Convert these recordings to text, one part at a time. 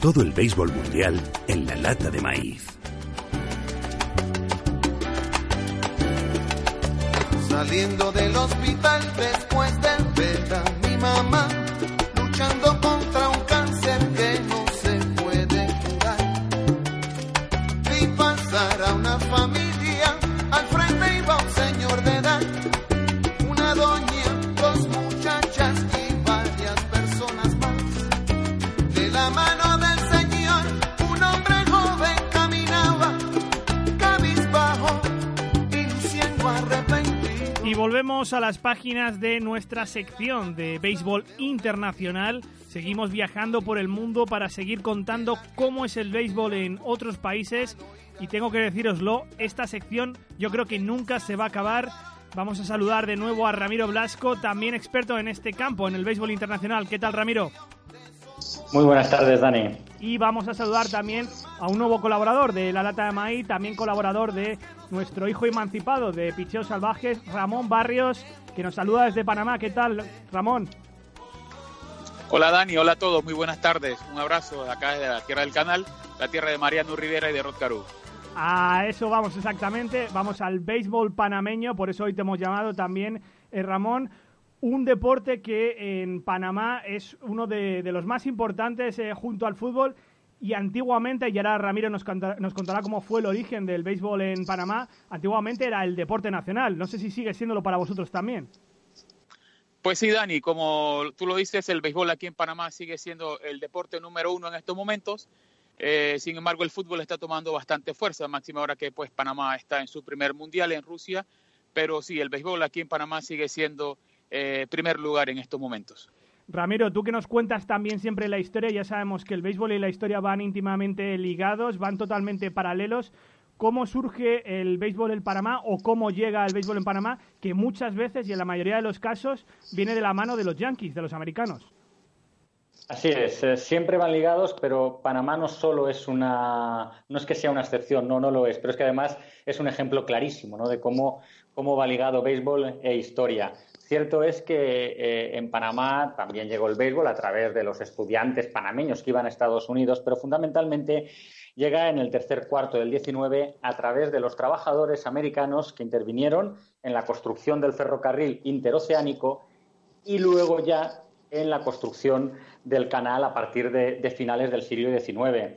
Todo el béisbol mundial en la lata de maíz. Saliendo del hospital después de volvemos a las páginas de nuestra sección de béisbol internacional. Seguimos viajando por el mundo para seguir contando cómo es el béisbol en otros países. Y tengo que deciroslo, esta sección yo creo que nunca se va a acabar. Vamos a saludar de nuevo a Ramiro Blasco, también experto en este campo, en el béisbol internacional. ¿Qué tal, Ramiro? Muy buenas tardes, Dani. Y vamos a saludar también a un nuevo colaborador de La Lata de Maíz, también colaborador de nuestro hijo emancipado de Picheos Salvajes, Ramón Barrios, que nos saluda desde Panamá. ¿Qué tal, Ramón? Hola Dani, hola a todos, muy buenas tardes. Un abrazo de acá desde la tierra del canal, la tierra de Mariano Rivera y de Rod Caru. A eso vamos exactamente, vamos al béisbol panameño, por eso hoy te hemos llamado también, eh, Ramón. Un deporte que en Panamá es uno de, de los más importantes eh, junto al fútbol y antiguamente, y ahora Ramiro nos, canta- nos contará cómo fue el origen del béisbol en Panamá, antiguamente era el deporte nacional. No sé si sigue siéndolo para vosotros también. Pues sí, Dani, como tú lo dices, el béisbol aquí en Panamá sigue siendo el deporte número uno en estos momentos. Eh, sin embargo, el fútbol está tomando bastante fuerza, máxima ahora que pues Panamá está en su primer mundial en Rusia. Pero sí, el béisbol aquí en Panamá sigue siendo eh, primer lugar en estos momentos. Ramiro, tú que nos cuentas también siempre la historia, ya sabemos que el béisbol y la historia van íntimamente ligados, van totalmente paralelos. ¿Cómo surge el béisbol en Panamá o cómo llega el béisbol en Panamá? Que muchas veces y en la mayoría de los casos viene de la mano de los Yankees, de los americanos. Así es, eh, siempre van ligados, pero Panamá no solo es una, no es que sea una excepción, no, no lo es, pero es que además es un ejemplo clarísimo, ¿no? De cómo, cómo va ligado béisbol e historia. Cierto es que eh, en Panamá también llegó el béisbol a través de los estudiantes panameños que iban a Estados Unidos, pero fundamentalmente llega en el tercer cuarto del 19 a través de los trabajadores americanos que intervinieron en la construcción del ferrocarril interoceánico y luego ya en la construcción del canal a partir de, de finales del siglo XIX.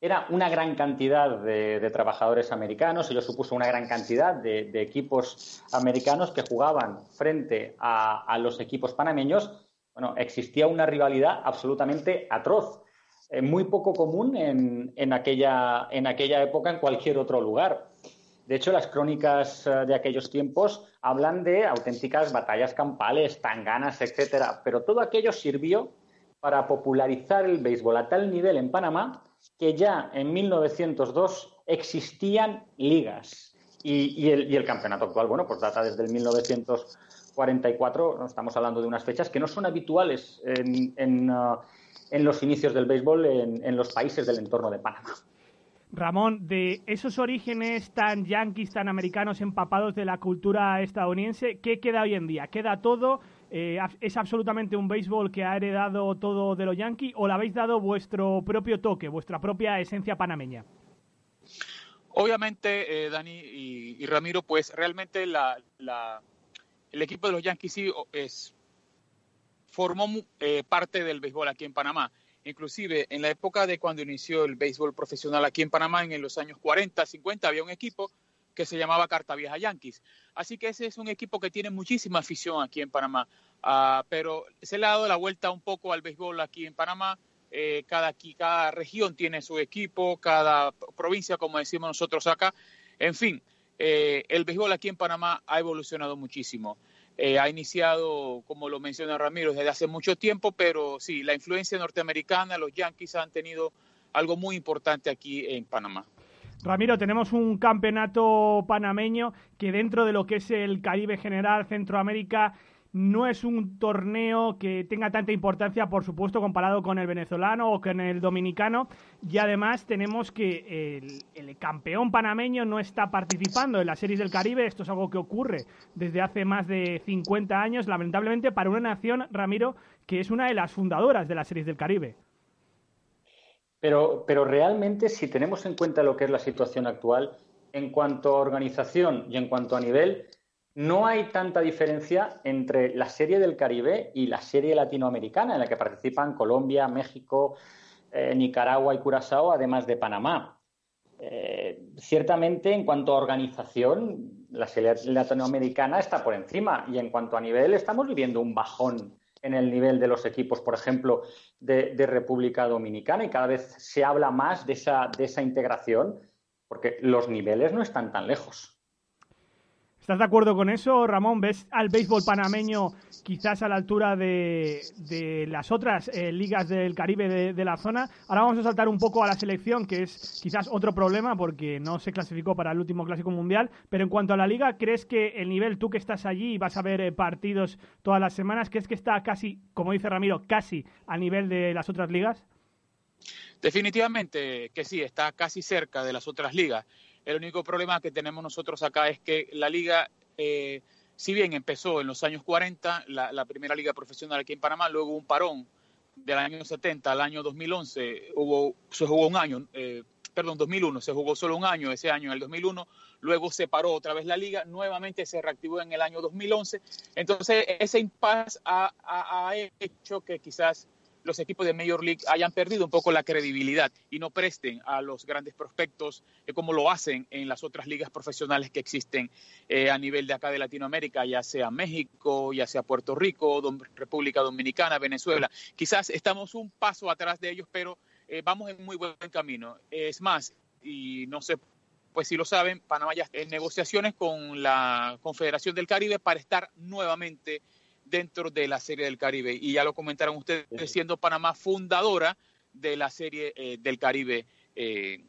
Era una gran cantidad de, trabajadores americanos, ello supuso una gran cantidad de, equipos americanos que jugaban frente a, a, los equipos panameños. Bueno, existía una rivalidad absolutamente atroz, eh, muy poco común en, en, aquella, en aquella época en cualquier otro lugar. De hecho, las crónicas eh, de aquellos tiempos hablan de auténticas batallas campales, tanganas, etcétera. Pero todo aquello sirvió para popularizar el béisbol a tal nivel en Panamá que ya en 1902 existían ligas. Y, el, y el, campeonato actual, bueno, pues data desde el 1944. ¿no? Estamos hablando de unas fechas que no son habituales en, en, uh, en los inicios del béisbol en, en los países del entorno de Panamá. Ramón, de esos orígenes tan yanquis, tan americanos, empapados de la cultura estadounidense, ¿qué queda hoy en día? ¿Queda todo? Eh, ¿Es absolutamente un béisbol que ha heredado todo de los yanquis o le habéis dado vuestro propio toque, vuestra propia esencia panameña? Obviamente, eh, Dani y, Ramiro, pues realmente el equipo de los Yankees sí es, formó eh, parte del béisbol aquí en Panamá. Inclusive en la época de cuando inició el béisbol profesional aquí en Panamá, en los años 40, 50, había un equipo que se llamaba Carta Vieja Yankees. Así que ese es un equipo que tiene muchísima afición aquí en Panamá. Uh, pero se le ha dado la vuelta un poco al béisbol aquí en Panamá. Eh, cada, cada región tiene su equipo, cada provincia, como decimos nosotros acá. En fin, eh, el béisbol aquí en Panamá ha evolucionado muchísimo. eh, ha iniciado, como lo menciona Ramiro, desde hace mucho tiempo, pero sí, la influencia norteamericana, los Yankees han tenido algo muy importante aquí en Panamá. Ramiro, tenemos un campeonato panameño que dentro de lo que es el Caribe General, Centroamérica, no es un torneo que tenga tanta importancia, por supuesto, comparado con el venezolano o con el dominicano. Y además tenemos que el, campeón panameño no está participando en las series del Caribe. Esto es algo que ocurre desde hace más de 50 años, lamentablemente, para una nación, Ramiro, que es una de las fundadoras de las series del Caribe. Pero, pero realmente, si tenemos en cuenta lo que es la situación actual, en cuanto a organización y en cuanto a nivel, no hay tanta diferencia entre la serie del Caribe y la serie latinoamericana, en la que participan Colombia, México, eh, Nicaragua y Curazao, además de Panamá. Eh, ciertamente, en cuanto a organización, la serie latinoamericana está por encima y en cuanto a nivel, estamos viviendo un bajón en el nivel de los equipos, por ejemplo, de, República Dominicana y cada vez se habla más de esa, de esa integración porque los niveles no están tan lejos. ¿Estás de acuerdo con eso, Ramón? ¿Ves al béisbol panameño quizás a la altura de, las otras eh, ligas del Caribe de, la zona? Ahora vamos a saltar un poco a la selección, que es quizás otro problema porque no se clasificó para el último Clásico Mundial. Pero en cuanto a la liga, ¿crees que el nivel, tú que estás allí y vas a ver eh, partidos todas las semanas, ¿crees que está casi, como dice Ramiro, casi a nivel de las otras ligas? Definitivamente que sí, está casi cerca de las otras ligas. El único problema que tenemos nosotros acá es que la liga, eh, si bien empezó en los años 40, la, primera liga profesional aquí en Panamá, luego un parón del año 70 al año 2011, hubo, se jugó un año, eh, perdón, 2001, se jugó solo un año ese año, en el 2001, luego se paró otra vez la liga, nuevamente se reactivó en el año 2011. Entonces, ese impasse ha hecho que quizás los equipos de Major League hayan perdido un poco la credibilidad y no presten a los grandes prospectos eh, como lo hacen en las otras ligas profesionales que existen eh, a nivel de acá de Latinoamérica, ya sea México, ya sea Puerto Rico, República Dominicana, Venezuela. Quizás estamos un paso atrás de ellos, pero eh, vamos en muy buen camino. Es más, y no sé pues si lo saben, Panamá ya está en negociaciones con la Confederación del Caribe para estar nuevamente dentro de la Serie del Caribe. Y ya lo comentaron ustedes, siendo Panamá fundadora de la Serie eh, del Caribe eh,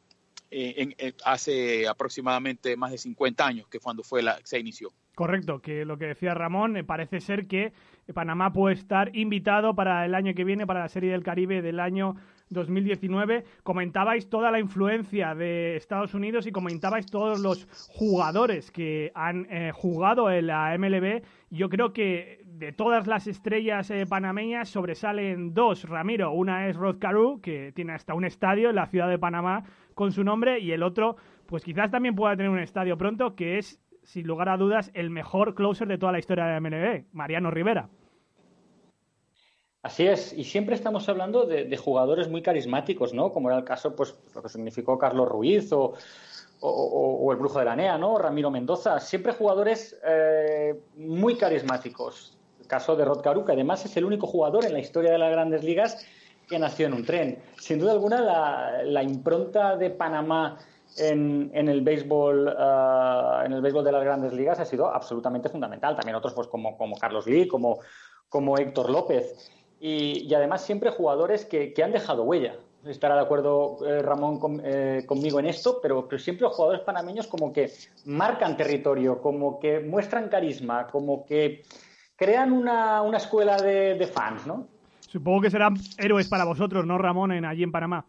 en, hace aproximadamente más de 50 años, que cuando fue la, se inició. Correcto, que lo que decía Ramón, eh, parece ser que Panamá puede estar invitado para el año que viene, para la Serie del Caribe del año 2019. Comentabais toda la influencia de Estados Unidos y comentabais todos los jugadores que han jugado en la MLB. Yo creo que de todas las estrellas eh, panameñas sobresalen dos, Ramiro. Una es Rod Carew, que tiene hasta un estadio en la ciudad de Panamá con su nombre, y el otro, pues quizás también pueda tener un estadio pronto, que es, sin lugar a dudas, el mejor closer de toda la historia de MLB, Mariano Rivera. Así es, y siempre estamos hablando de, jugadores muy carismáticos, ¿no? Como era el caso, pues, lo que significó Carlos Ruiz o, o, el Brujo de la NEA, ¿no? Ramiro Mendoza, siempre jugadores eh, muy carismáticos caso de Rod Caru, que además es el único jugador en la historia de las grandes ligas que nació en un tren. Sin duda alguna, la, impronta de Panamá en, el béisbol uh, en el béisbol de las grandes ligas ha sido absolutamente fundamental. También otros pues como, Carlos Lee, como, como Héctor López. Y, además siempre jugadores que, han dejado huella. Estará de acuerdo eh, Ramón eh, conmigo en esto, pero, pero siempre los jugadores panameños como que marcan territorio, como que muestran carisma, como que crean una, una escuela de, fans, ¿no? Supongo que serán héroes para vosotros, ¿no, Ramón, en, allí en Panamá?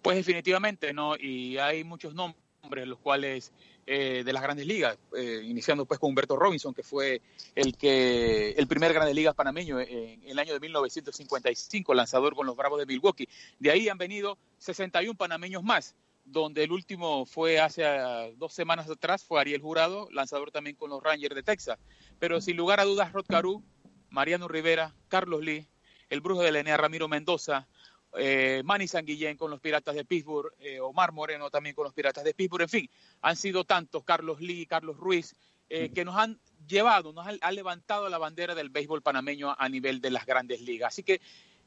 Pues definitivamente, ¿no? Y hay muchos nombres, los cuales eh, de las grandes ligas, eh, iniciando pues con Humberto Robinson, que fue el que el primer Grandes Ligas panameño en, el año de 1955, lanzador con los Bravos de Milwaukee. De ahí han venido 61 panameños más donde el último fue hace ah, dos semanas atrás, fue Ariel Jurado, lanzador también con los Rangers de Texas. Pero sin lugar a dudas, Rod Caru, Mariano Rivera, Carlos Lee, el brujo de la Ramiro Mendoza, eh, Manny Sanguillén con los Piratas de Pittsburgh, eh, Omar Moreno también con los Piratas de Pittsburgh, en fin, han sido tantos, Carlos Lee, Carlos Ruiz, eh, que nos han llevado, nos han, han, levantado la bandera del béisbol panameño a nivel de las grandes ligas. Así que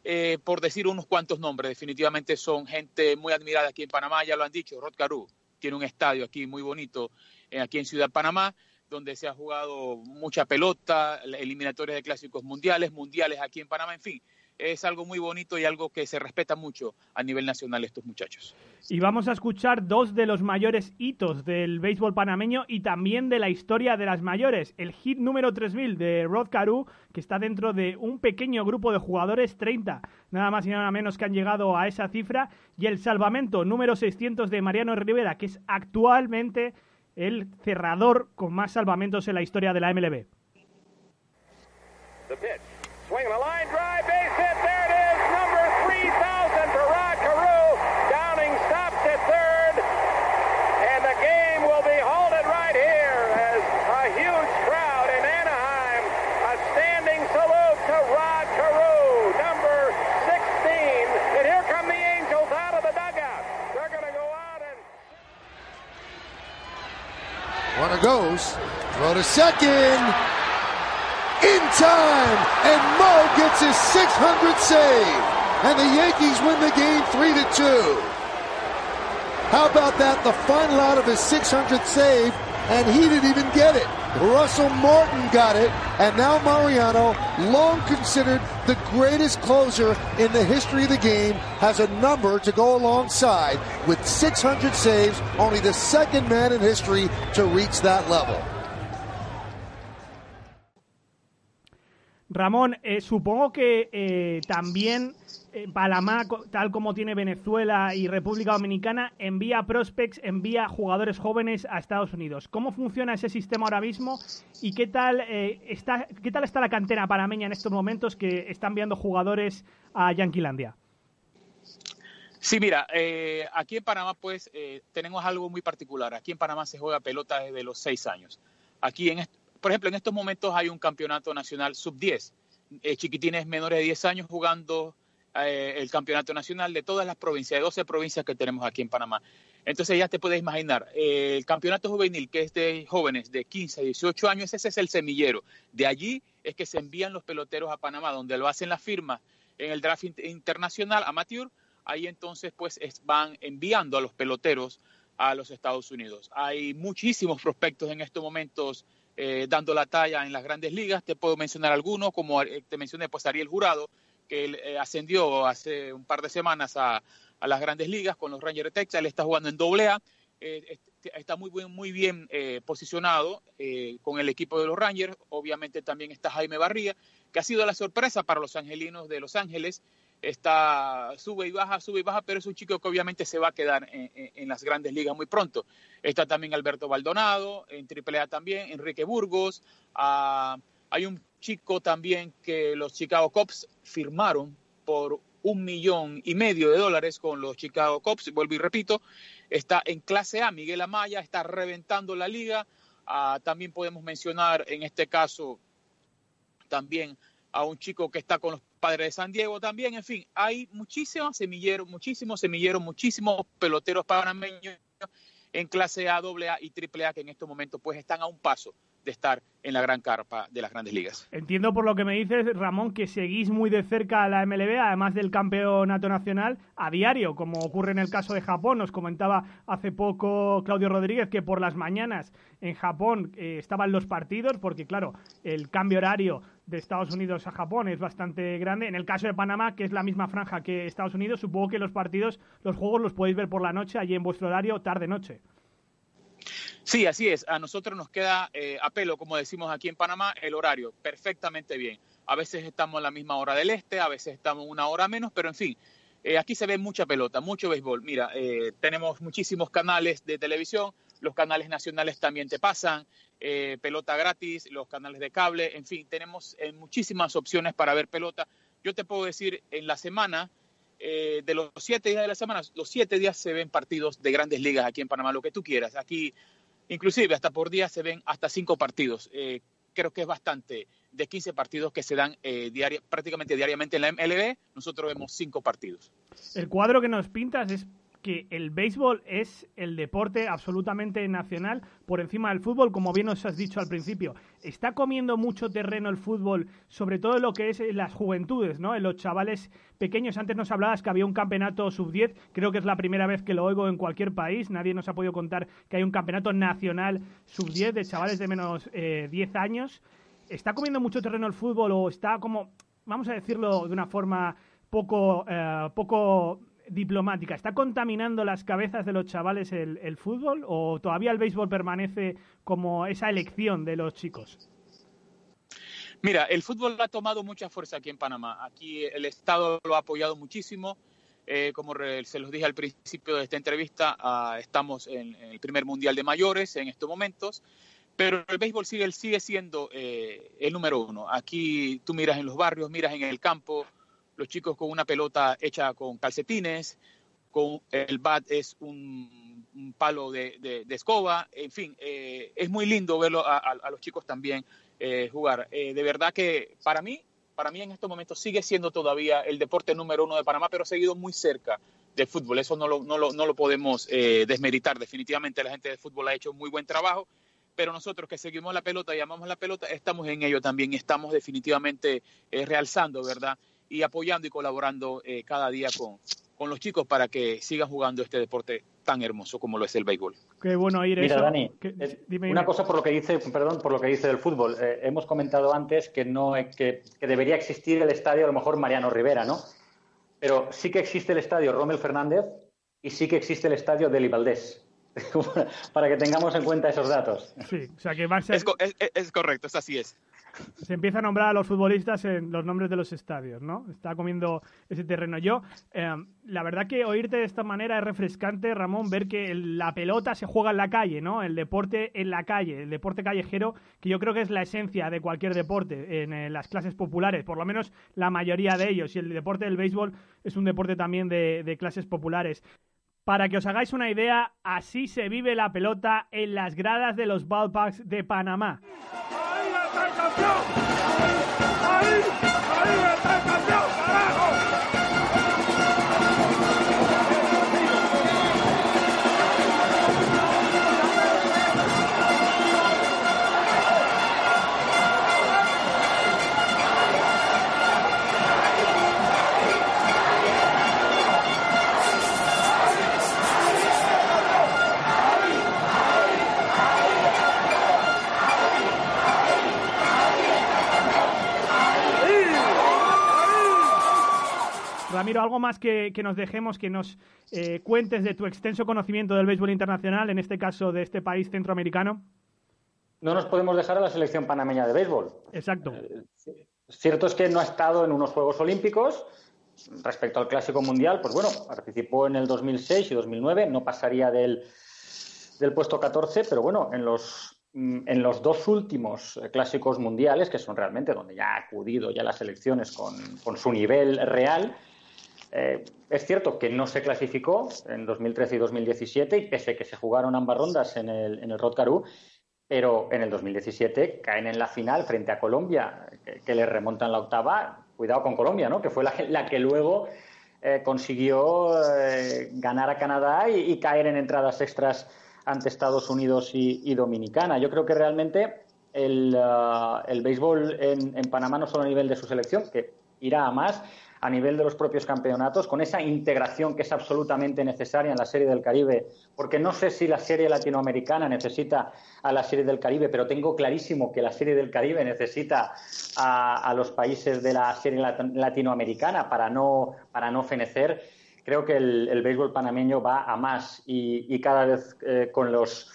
eh, por decir unos cuantos nombres, definitivamente son gente muy admirada aquí en Panamá, ya lo han dicho, Rod Caru tiene un estadio aquí muy bonito, eh, aquí en Ciudad Panamá. donde se ha jugado mucha pelota, eliminatorias de clásicos mundiales, mundiales aquí en Panamá, en fin es algo muy bonito y algo que se respeta mucho a nivel nacional estos muchachos. Y vamos a escuchar dos de los mayores hitos del béisbol panameño y también de la historia de las mayores. El hit número 3000 de Rod Carew, que está dentro de un pequeño grupo de jugadores, 30, nada más y nada menos que han llegado a esa cifra, y el salvamento número 600 de Mariano Rivera, que es actualmente el cerrador con más salvamentos en la historia de la MLB. Swing a line drive, goes. Throw to second in time, and Mo gets his 600th save, and the Yankees win the game three to two. How about that? The final out of his 600th save, and he didn't even get it. Russell Martin got it, and now Mariano, long considered the greatest closer in the history of the game, has a number to go alongside with 600 saves, only the second man in history to reach that level. Ramón, eh, supongo que eh, también Panamá, tal como tiene Venezuela y República Dominicana, envía prospects, envía jugadores jóvenes a Estados Unidos. ¿Cómo funciona ese sistema ahora mismo y qué tal, está, qué tal está la cantera panameña en estos momentos que está enviando jugadores a Yanquilandia? Sí, mira, aquí en Panamá pues tenemos algo muy particular. Aquí en Panamá se juega pelota desde los seis años. Aquí en, por ejemplo, en estos momentos hay un campeonato nacional sub-10, eh, chiquitines menores de 10 años jugando eh, el campeonato nacional de todas las provincias, de 12 provincias que tenemos aquí en Panamá. Entonces ya te puedes imaginar, eh, el campeonato juvenil, que es de jóvenes de 15 a 18 años, ese es el semillero. De allí es que se envían los peloteros a Panamá, donde lo hacen las firmas en el draft internacional amateur. Ahí entonces pues van enviando a los peloteros a los Estados Unidos. Hay muchísimos prospectos en estos momentos eh, dando la talla en las grandes ligas. Te puedo mencionar algunos, como te mencioné, pues Ariel Jurado, que eh, ascendió hace un par de semanas a, las grandes ligas con los Rangers de Texas. Él está jugando en doble A. está muy, bien, bien posicionado con el equipo de los Rangers. Obviamente también está Jaime Barría, que ha sido la sorpresa para los angelinos de Los Ángeles está sube y baja, sube y baja, pero es un chico que obviamente se va a quedar en, las grandes ligas muy pronto. Está también Alberto Baldonado, en AAA también, Enrique Burgos. Ah, hay un chico también que los Chicago Cubs firmaron por un millón y medio de dólares con los Chicago Cubs, vuelvo y repito, está en clase A, Miguel Amaya, está reventando la liga. Ah, también podemos mencionar en este caso también a un chico que está con los padres de San Diego también, en fin, hay muchísimos semilleros, muchísimos semilleros, muchísimos peloteros panameños en clase A, AA y AAA que en estos momentos pues están a un paso de estar en la gran carpa de las grandes ligas. Entiendo por lo que me dices, Ramón, que seguís muy de cerca a la MLB, además del campeonato nacional, a diario, como ocurre en el caso de Japón. Nos comentaba hace poco Claudio Rodríguez que por las mañanas en Japón eh, estaban los partidos, porque claro, el cambio horario de Estados Unidos a Japón es bastante grande. En el caso de Panamá, que es la misma franja que Estados Unidos, supongo que los partidos, los juegos los podéis ver por la noche, allí en vuestro horario, tarde-noche. Sí, así es. A nosotros nos queda eh, a pelo, como decimos aquí en Panamá, el horario perfectamente bien. A veces estamos en la misma hora del este, a veces estamos una hora menos, pero en fin, eh, aquí se ve mucha pelota, mucho béisbol. Mira, eh, tenemos muchísimos canales de televisión, los canales nacionales también te pasan, pelota gratis, los canales de cable, en fin, tenemos muchísimas opciones para ver pelota. Yo te puedo decir, en la semana, de los siete días de la semana, los siete días se ven partidos de grandes ligas aquí en Panamá, lo que tú quieras. Aquí Inclusive hasta por día se ven hasta cinco partidos. Eh, creo que es bastante. De 15 partidos que se dan eh, prácticamente diariamente en la MLB, nosotros vemos cinco partidos. El cuadro que nos pintas es que el béisbol es el deporte absolutamente nacional por encima del fútbol, como bien os has dicho al principio. Está comiendo mucho terreno el fútbol, sobre todo en lo que es las juventudes, ¿no? En los chavales pequeños. Antes nos hablabas que había un campeonato sub-10, creo que es la primera vez que lo oigo en cualquier país. Nadie nos ha podido contar que hay un campeonato nacional sub-10 de chavales de menos eh, 10 años. ¿Está comiendo mucho terreno el fútbol o está como, vamos a decirlo de una forma poco, eh, poco diplomática, ¿está contaminando las cabezas de los chavales el, fútbol o todavía el béisbol permanece como esa elección de los chicos? Mira, el fútbol ha tomado mucha fuerza aquí en Panamá. Aquí el Estado lo ha apoyado muchísimo. Eh, como se los dije al principio de esta entrevista, ah, estamos en, el primer mundial de mayores en estos momentos, pero el béisbol sigue, siendo eh, el número uno. Aquí tú miras en los barrios, miras en el campo, los chicos con una pelota hecha con calcetines, con el bat es un, palo de, escoba, en fin, eh, es muy lindo verlo a, los chicos también eh, jugar. Eh, de verdad que para mí, para mí en estos momentos sigue siendo todavía el deporte número uno de Panamá, pero seguido muy cerca del fútbol. Eso no lo, no lo, no lo podemos desmeritar. Definitivamente la gente del fútbol ha hecho muy buen trabajo pero nosotros que seguimos la pelota y amamos la pelota, estamos en ello también, estamos definitivamente realzando, ¿verdad? Y apoyando y colaborando eh, cada día con, con los chicos para que sigan jugando este deporte tan hermoso como lo es el béisbol. Qué bueno ir Mira, Dani, una cosa por lo que dice, perdón, por lo que dice del fútbol. Eh, hemos comentado antes que no que, que, debería existir el estadio a lo mejor Mariano Rivera, ¿no? Pero sí que existe el estadio Rommel Fernández y sí que existe el estadio Deli Valdés. para que tengamos en cuenta esos datos. Sí, o sea que va es, es correcto, es así es se empieza a nombrar a los futbolistas en los nombres de los estadios, ¿no? Está comiendo ese terreno. Yo, eh, la verdad que oírte de esta manera es refrescante, Ramón, ver que la pelota se juega en la calle, ¿no? El deporte en la calle, el deporte callejero, que yo creo que es la esencia de cualquier deporte en, las clases populares, por lo menos la mayoría de ellos. Y el deporte del béisbol es un deporte también de, de clases populares. Para que os hagáis una idea, así se vive la pelota en las gradas de los ballparks de Panamá. Ahí, ahí está Ramiro, algo más que, nos dejemos, que nos eh, cuentes de tu extenso conocimiento del béisbol internacional, en este caso de este país centroamericano. No nos podemos dejar a la selección panameña de béisbol. Exacto. Eh, cierto es que no ha estado en unos Juegos Olímpicos. Respecto al Clásico Mundial, pues bueno, participó en el 2006 y 2009, no pasaría del, del puesto 14, pero bueno, en los en los dos últimos clásicos mundiales, que son realmente donde ya ha acudido ya las selecciones con, con su nivel real, eh, es cierto que no se clasificó en 2013 y 2017 y pese que se jugaron ambas rondas en el, en el pero en el 2017 caen en la final frente a Colombia, que, le remontan la octava. Cuidado con Colombia, ¿no? Que fue la, que luego eh, consiguió eh, ganar a Canadá y, caer en entradas extras ante Estados Unidos y, Dominicana. Yo creo que realmente el, uh, béisbol en, en Panamá no solo a nivel de su selección, que irá a más, a nivel de los propios campeonatos, con esa integración que es absolutamente necesaria en la Serie del Caribe, porque no sé si la Serie latinoamericana necesita a la Serie del Caribe, pero tengo clarísimo que la Serie del Caribe necesita a, los países de la Serie latinoamericana para no, para no fenecer. Creo que el, béisbol panameño va a más y, cada vez eh, con los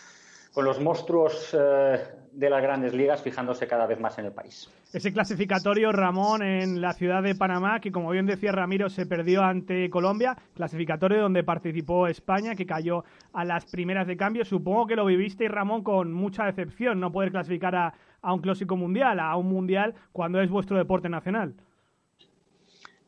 con los monstruos eh, de las grandes ligas fijándose cada vez más en el país. Ese clasificatorio, Ramón, en la ciudad de Panamá, que como bien decía Ramiro, se perdió ante Colombia, clasificatorio donde participó España, que cayó a las primeras de cambio. Supongo que lo viviste, Ramón, con mucha decepción, no poder clasificar a, a un clásico mundial, a un mundial, cuando es vuestro deporte nacional.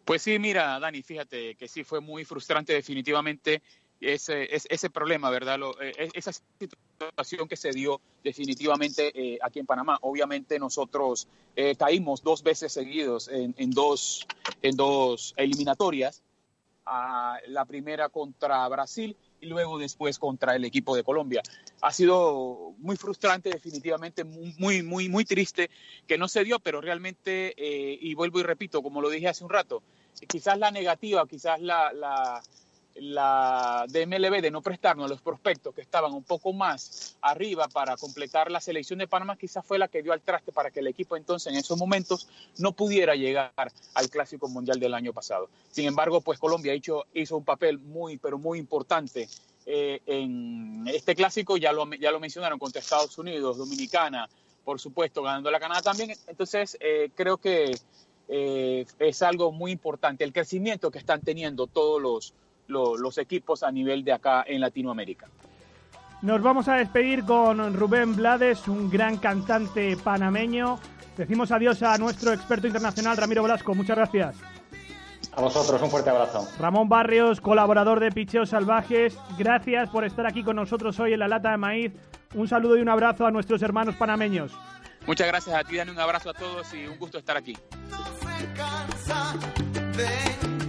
Pues sí, mira, Dani, fíjate que sí fue muy frustrante definitivamente ese, ese, problema, ¿verdad? Eh, esa situación que se dio definitivamente eh, aquí en Panamá. Obviamente nosotros eh, caímos dos veces seguidos en, dos, en dos eliminatorias la primera contra Brasil y luego después contra el equipo de Colombia. Ha sido muy frustrante, definitivamente, muy, muy, muy triste que no se dio, pero realmente, eh, y vuelvo y repito, como lo dije hace un rato, quizás la negativa, quizás la, la, la de MLB de no prestarnos los prospectos que estaban un poco más arriba para completar la selección de Panamá, quizás fue la que dio al traste para que el equipo entonces en esos momentos no pudiera llegar al Clásico Mundial del año pasado. Sin embargo, pues Colombia hizo, hizo un papel muy, pero muy importante eh, en este clásico, ya lo, ya lo mencionaron, contra Estados Unidos, Dominicana, por supuesto, ganando la Canadá también. Entonces, eh, creo que eh, es algo muy importante, el crecimiento que están teniendo todos los los equipos a nivel de acá en Latinoamérica. Nos vamos a despedir con Rubén Blades, un gran cantante panameño. Decimos adiós a nuestro experto internacional, Ramiro Velasco. Muchas gracias. A vosotros, un fuerte abrazo. Ramón Barrios, colaborador de Picheos Salvajes, gracias por estar aquí con nosotros hoy en la Lata de Maíz. Un saludo y un abrazo a nuestros hermanos panameños. Muchas gracias a ti, Dani, un abrazo a todos y un gusto estar aquí. No se cansa de